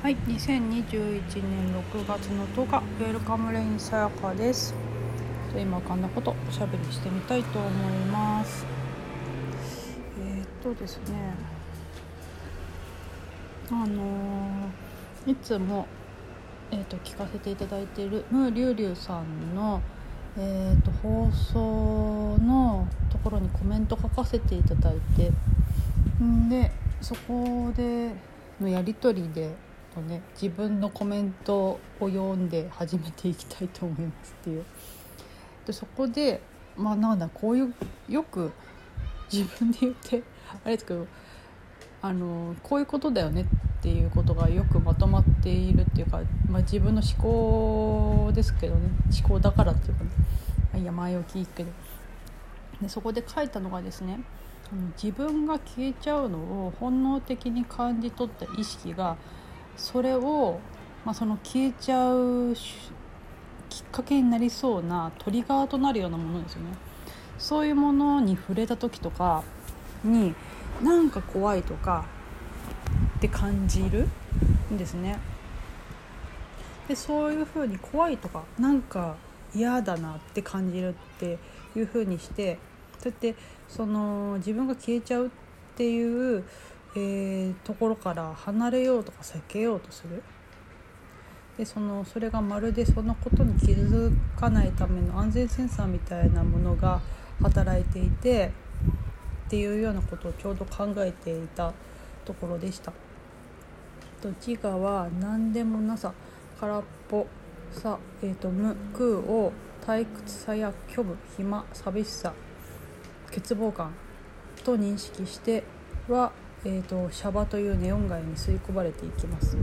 はい、2021年6月の10日、ウェルカムレインさやかです。と今こんなことおしゃべりしてみたいと思います。えー、っとですね、あのーいつもえー、と聞かせていただいているムーリュウリュウさんの、えー、と放送のところにコメント書かせていただいてんでそこでのやり取りでの、ね、自分のコメントを読んで始めていきたいと思いますっていう。でそこでまあなんだこういうよく自分で言ってあれですけどあのこういうことだよねっていうことがよくまとまっているっていうか、まあ、自分の思考ですけどね。思考だからっていうかね。いや前置きいいけど。でそこで書いたのがですね自分が消えちゃうのを本能的に感じ取った意識がそれを、まあ、その消えちゃうきっかけになりそうなトリガーとなるようなものですよね。そういうものに触れた時とかになんか怖いとかって感じるんですね。でそういうふうに怖いとかなんか嫌だなって感じるっていうふうにしてそうやってその自分が消えちゃうっていう、えーところから離れようとか避けようとするでそのそれがまるでそのことに気づかないための安全センサーみたいなものが働いていてっていうようなことをちょうど考えていたところでした。と自我は何でもなさ空っぽさ、えー、と無空を退屈さや虚無暇寂しさ欠乏感と認識しては、えー、とシャバというネオン街に吸い込まれていきます。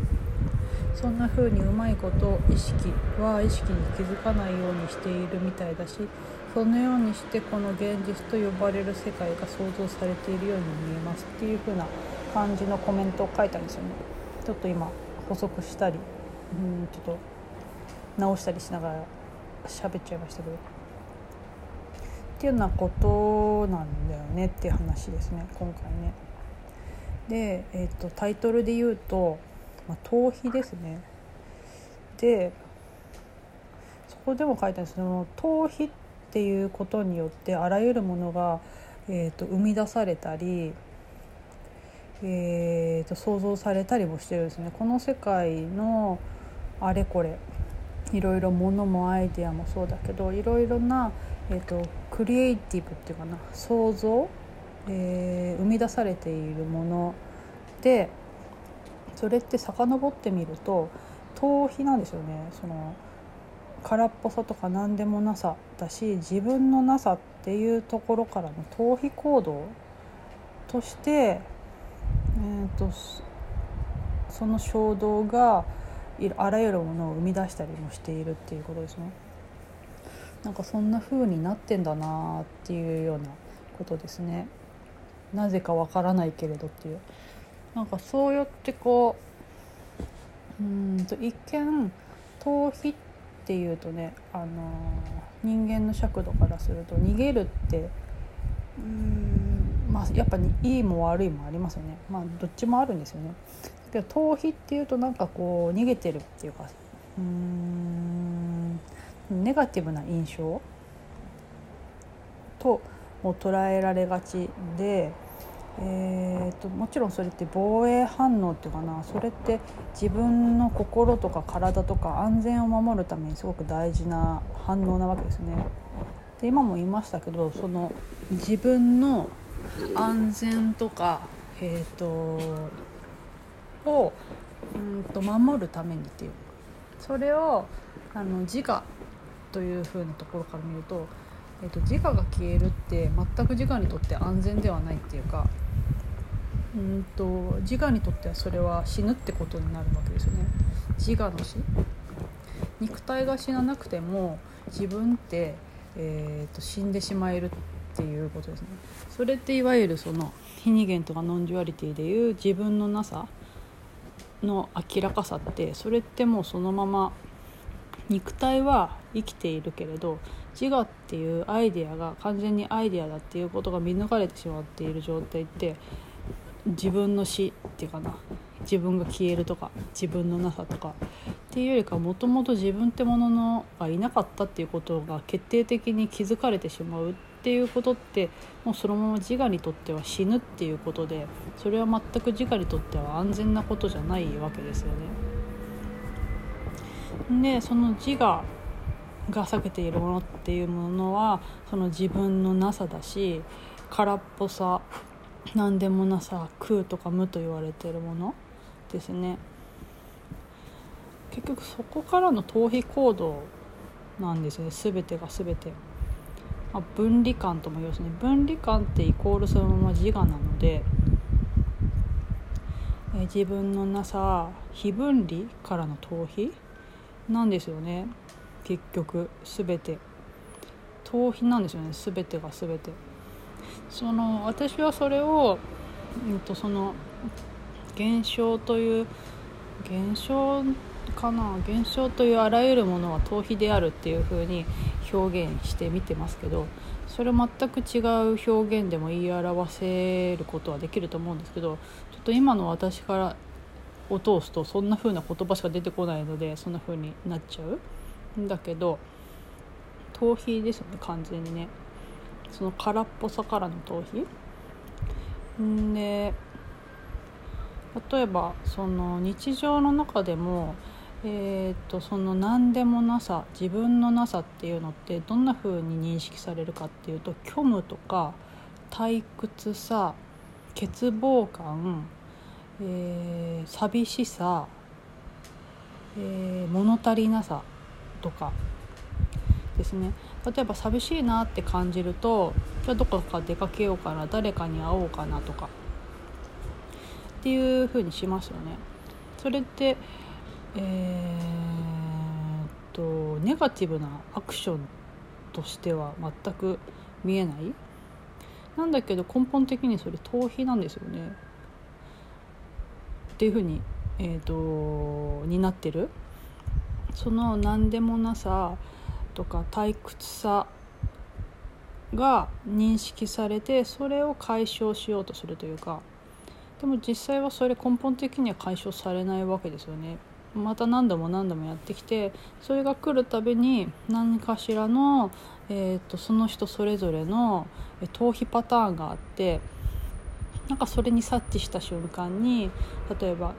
そんな風にうまいこと意識は意識に気づかないようにしているみたいだしそのようにしてこの現実と呼ばれる世界が想像されているように見えますっていう風な感じのコメントを書いたんですよね。ちょっと今補足したりうんちょっと直したりしながら喋っちゃいましたけど。っていうようなことなんだよねっていう話ですね今回ね。で、えー、とタイトルで言うと「まあ、逃避」ですね。でそこでも書いてあるんですけど逃避っていうことによってあらゆるものが、えー、と生み出されたりえー、と想像されたりもしてるんですねこの世界のあれこれいろいろものもアイデアもそうだけどいろいろな、えー、とクリエイティブっていうかな想像、えー生み出されているものでそれって遡ってみると逃避なんですよねその空っぽさとか何でもなさだし自分のなさっていうところからの逃避行動として、えー、とその衝動があらゆるものを生み出したりもしているっていうことですね。なんかそんな風になってんだなっていうようなことですね。なぜかわからないけれどっていうなんかそうやってこううんと一見逃避っていうとね、あのー人間の尺度からすると逃げるってうんまあやっぱいいも悪いもありますよねまあどっちもあるんですよね。けど逃避っていうとなんかこう逃げてるっていうかうんネガティブな印象とも捉えられがちで、えー、ともちろんそれって防衛反応っていうかなそれって自分の心とか体とか安全を守るためにすごく大事な反応なわけですね。で今も言いましたけどその自分の安全とか、えー、とをうんと守るためにっていうそれをあの自我というふうなところから見ると,、えー、と自我が消えるって全く自我にとって安全ではないっていうかうんと自我にとってはそれは死ぬってことになるわけですよね。自我の死。肉体が死ななくても自分って、えー、と死んでしまえるっていうことですね。それっていわゆるその非二元とか non-duality でいう自分のなさの明らかさってそれってもうそのまま肉体は生きているけれど自我っていうアイデアが完全にアイデアだっていうことが見抜かれてしまっている状態って自分の死っていうかな自分が消えるとか自分のなさとかっていうよりかもともと自分ってもののがいなかったっていうことが決定的に気づかれてしまうっていうことってもうそのまま自我にとっては死ぬっていうことでそれは全く自我にとっては安全なことじゃないわけですよね。でその自我が避けているものっていうものはその自分のなさだし空っぽさ何でもなさ空とか無と言われているものですね。結局そこからの逃避行動なんですね。全てが全て、まあ、分離感とも言いますね。分離感ってイコールそのまま自我なので自分のなさ非分離からの逃避なんですよね。結局全て。逃避なんですよね。全てが全て。その私はそれを、うん、とその現象という現象かな。現象というあらゆるものは逃避であるっていうふうに表現して見てますけどそれ全く違う表現でも言い表せることはできると思うんですけどちょっと今の私からを通すとそんな風な言葉しか出てこないのでそんな風になっちゃう。だけど逃避ですよね完全にね。その空っぽさからの逃避。んで例えばその日常の中でもえーと、その何でもなさ自分のなさっていうのってどんな風に認識されるかっていうと虚無とか退屈さ欠乏感、えー、寂しさ、えー、物足りなさとかですね。例えば寂しいなって感じるとじゃあどこか出かけようかな誰かに会おうかなとか。っていう風にしますよね。それってえー、っとネガティブなアクションとしては全く見えない。なんだけど根本的にそれ逃避なんですよね。っていうふうに、えーと、になってる。その何でもなさとか退屈さが認識されてそれを解消しようとするというかでも実際はそれ根本的には解消されないわけですよね。また何度も何度もやってきてそれが来るたびに何かしらの、えーと、その人それぞれの逃避パターンがあってなんかそれに察知した瞬間に例えば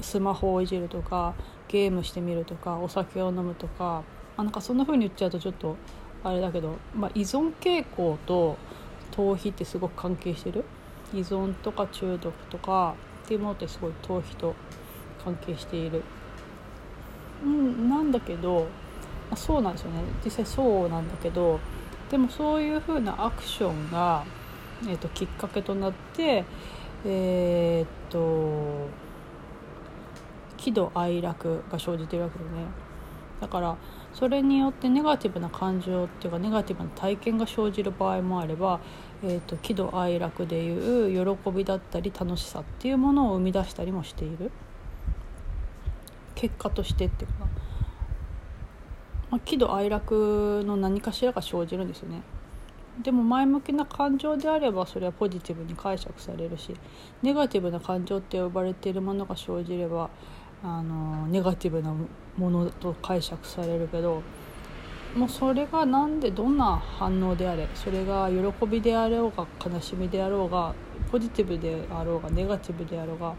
スマホをいじるとかゲームしてみるとかお酒を飲むとかあなんかそんな風に言っちゃうとちょっとあれだけど、まあ、依存傾向と逃避ってすごく関係してる？依存とか中毒とかっていうものってすごい逃避と関係している。うんなんだけどあそうなんですよね。実際そうなんだけどでもそういうふうなアクションが、えーと、きっかけとなってえー、っと喜怒哀楽が生じてるわけでね。だからそれによってネガティブな感情っていうかネガティブな体験が生じる場合もあれば、えーと喜怒哀楽でいう喜びだったり楽しさっていうものを生み出したりもしている。結果としてっていうかな、まあ、喜怒哀楽の何かしらが生じるんですよね。でも前向きな感情であればそれはポジティブに解釈されるしネガティブな感情って呼ばれているものが生じればあのネガティブなものと解釈されるけどもうそれが何でどんな反応であれそれが喜びであろうが悲しみであろうがポジティブであろうがネガティブであろうが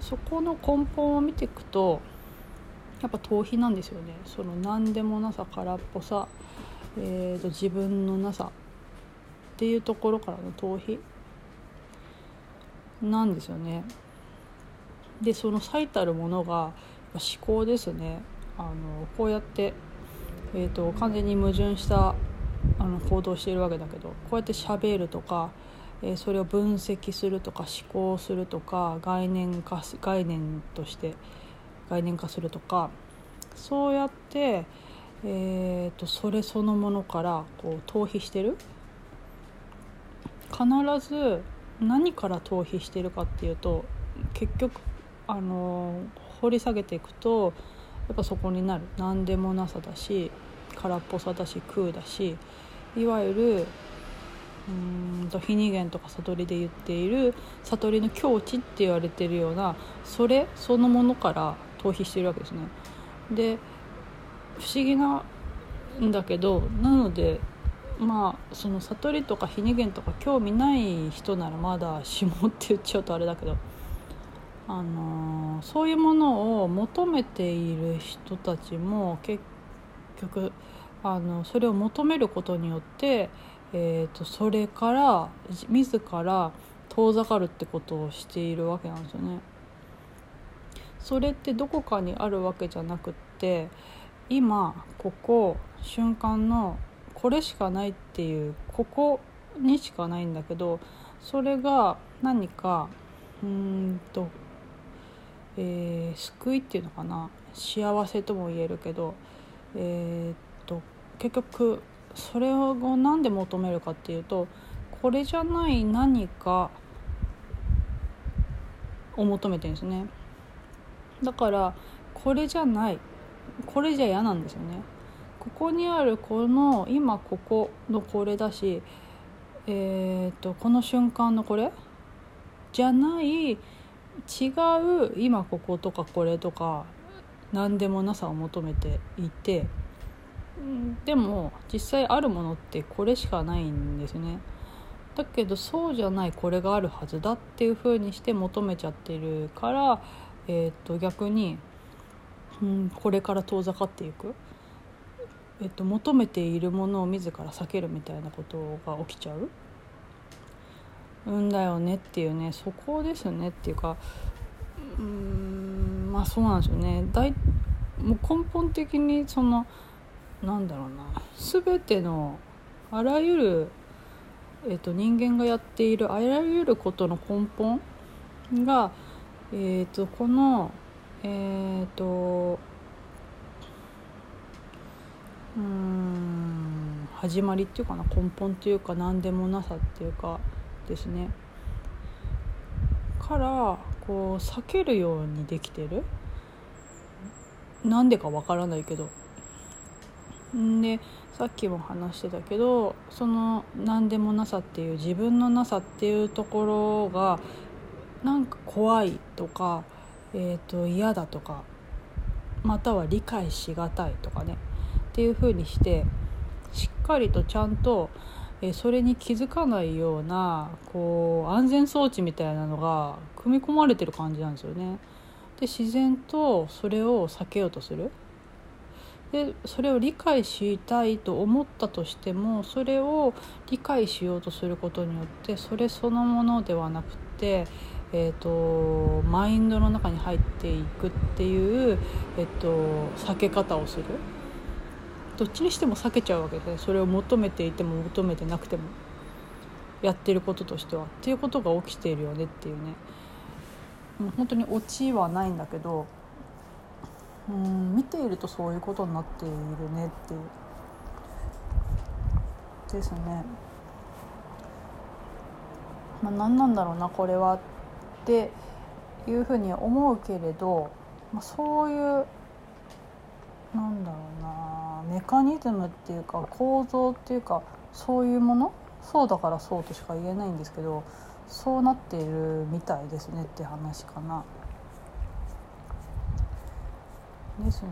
そこの根本を見ていくとやっぱ逃避なんですよね。その何でもなさ空っぽさ、えーと、自分のなさっていうところからの逃避なんですよね。でその最たるものが思考ですね。あのこうやって、えーと、完全に矛盾したあの行動しているわけだけどこうやってしゃべるとか、えー、それを分析するとか思考するとか概念化概念として概念化するとかそうやって、えーと、それそのものからこう逃避してる。必ず何から逃避してるかっていうと結局あの掘り下げていくとやっぱそこになる何でもなさだし空っぽさだし空だしいわゆるうんと非二元とか悟りで言っている悟りの境地って言われてるようなそれそのものから逃避してるわけですね。で不思議なんだけどなのでまあその悟りとか非二元とか興味ない人ならまだ下って言っちゃうとあれだけど、あの、そういうものを求めている人たちも結局あのそれを求めることによって、えーと、それから自ら遠ざかるってことをしているわけなんですよね。それってどこかにあるわけじゃなくって今ここ瞬間のこれしかないっていうここにしかないんだけどそれが何かうんと、えー、救いっていうのかな？幸せとも言えるけど、えー、っと結局それを何で求めるかっていうとこれじゃない何かを求めてるんですね。だからこれじゃないこれじゃ嫌なんですよね。ここにあるこの今ここのこれだし、えーと、この瞬間のこれ？じゃない違う今こことかこれとか何でもなさを求めていてでも実際あるものってこれしかないんですね。だけどそうじゃないこれがあるはずだっていうふうにして求めちゃってるから、えー、と逆に、うん、これから遠ざかっていく。えっと、求めているものを自ら避けるみたいなことが起きちゃううんだよねっていうねそこですねっていうかうんまあそうなんですよね。大もう根本的にそのなんだろうな全てのあらゆる、えっと、人間がやっているあらゆることの根本が、えっと、このえっとうん始まりっていうかな根本っていうか何でもなさっていうかですね。からこう避けるようにできてる？なんでかわからないけど。でさっきも話してたけどその何でもなさっていう自分のなさっていうところがなんか怖いとか、えー、と嫌だとかまたは理解しがたいとかね。っていう風にしてしっかりとちゃんと、えそれに気づかないようなこう安全装置みたいなのが組み込まれてる感じなんですよね。で自然とそれを避けようとする。でそれを理解したいと思ったとしてもそれを理解しようとすることによってそれそのものではなくて、えーと、マインドの中に入っていくっていう、えーと避け方をする。どっちにしても避けちゃうわけでそれを求めていても求めてなくてもやってることとしては。っていうことが起きているよねっていうね。もう本当にオチはないんだけどうん見ているとそういうことになっているねっていう。ですね。まあ、何なんだろうなこれはっていうふうに思うけれど、まあ、そういうなんだろうな。メカニズムっていうか構造っていうかそういうもの？そうだからそうとしか言えないんですけどそうなっているみたいですねって話かな。ですね。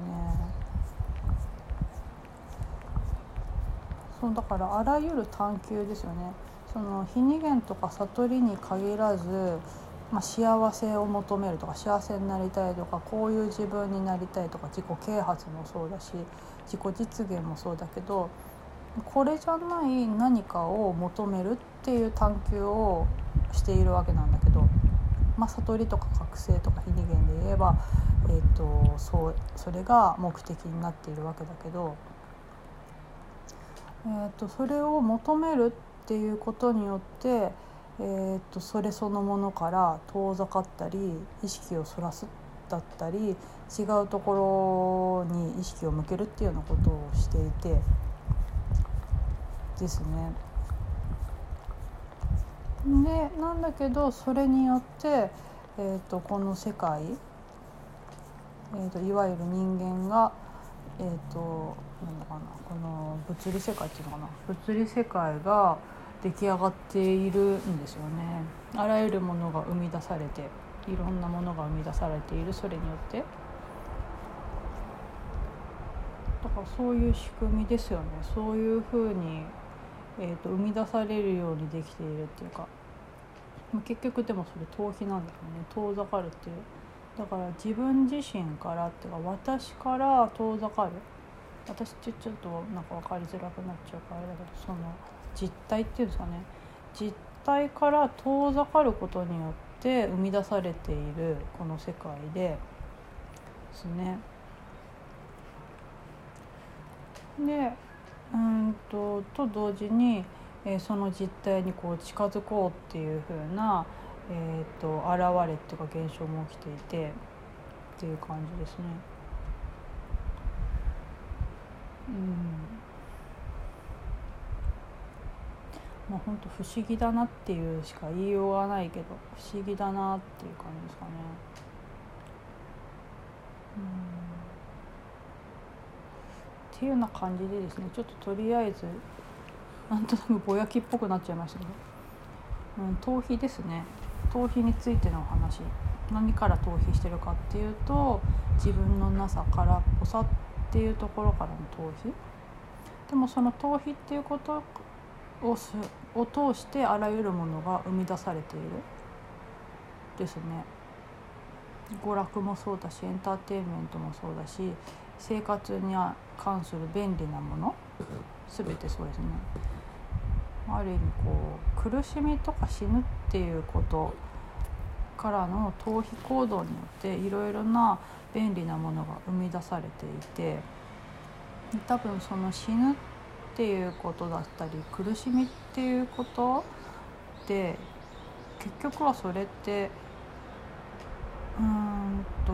そうだからあらゆる探求ですよね。その非二元とか悟りに限らずまあ、幸せを求めるとか幸せになりたいとかこういう自分になりたいとか自己啓発もそうだし自己実現もそうだけどこれじゃない何かを求めるっていう探求をしているわけなんだけど、まあ、悟りとか覚醒とか非二元で言えば、えーと、そうそれが目的になっているわけだけど、えーとそれを求めるっていうことによってえーと、それそのものから遠ざかったり意識をそらすだったり違うところに意識を向けるっていうようなことをしていてですね。でなんだけどそれによって、えーと、この世界、えーと、いわゆる人間が、えー、となんだかなこの物理世界っていうのかな物理世界が出来上がっているんですよね。あらゆるものが生み出されていろんなものが生み出されている。それによって。だからそういう仕組みですよね。そういうふうに、えーと、生み出されるようにできているっていうか。結局でもそれ逃避なんだよね。遠ざかるっていう。だから自分自身からっていうか私から遠ざかる。私ってちょっとなんか分かりづらくなっちゃうからあれだけどその実態っていうんですかね実態から遠ざかることによって生み出されているこの世界でですね。でうんとと同時に、えー、その実態にこう近づこうっていう風な、えーと、現れっていうか現象も起きていてっていう感じですね。うんまあ本当不思議だなっていうしか言いようがないけど不思議だなっていう感じですかね。うん。っていうような感じでですねちょっととりあえずなんとなくぼやきっぽくなっちゃいましたけど、うん、逃避ですね。逃避についてのお話。何から逃避してるかっていうと自分のなさ空っぽさっていうところからの逃避。でもその逃避っていうことをすを通してあらゆるものが生み出されている。ですね。娯楽もそうだしエンターテインメントもそうだし生活に関する便利なもの全てそうですね。ある意味こう苦しみとか死ぬっていうことからの逃避行動によっていろいろな便利なものが生み出されていて多分その死ぬってていうことだったり苦しみっていうこと？で結局はそれってうんと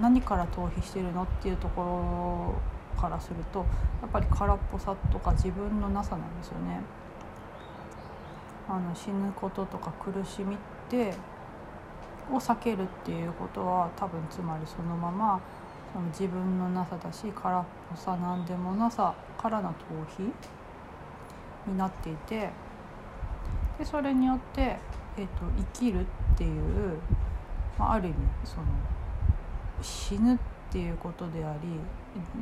何から逃避してるのっていうところからするとやっぱり空っぽさとか自分のなさなんですよね。あの死ぬこととか苦しみってを避けるっていうことは多分つまりそのまま自分のなさだし空っぽさなんでもなさからの逃避になっていてでそれによって、えーと生きるっていうまあ、ある意味その死ぬっていうことであり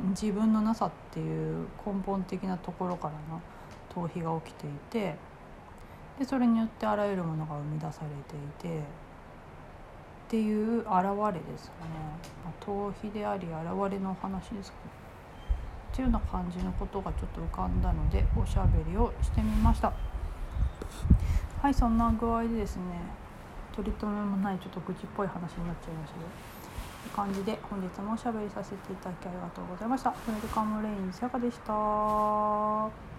自分のなさっていう根本的なところからの逃避が起きていてでそれによってあらゆるものが生み出されていてっていう現れですかね、まあ、逃避であり現れの話ですかねっていうような感じのことがちょっと浮かんだのでおしゃべりをしてみましたはいそんな具合でですね取り留めもないちょっと愚痴っぽい話になっちゃいましたけど感じで本日もおしゃべりさせていただきありがとうございました。ウェルカムレインさやかでした。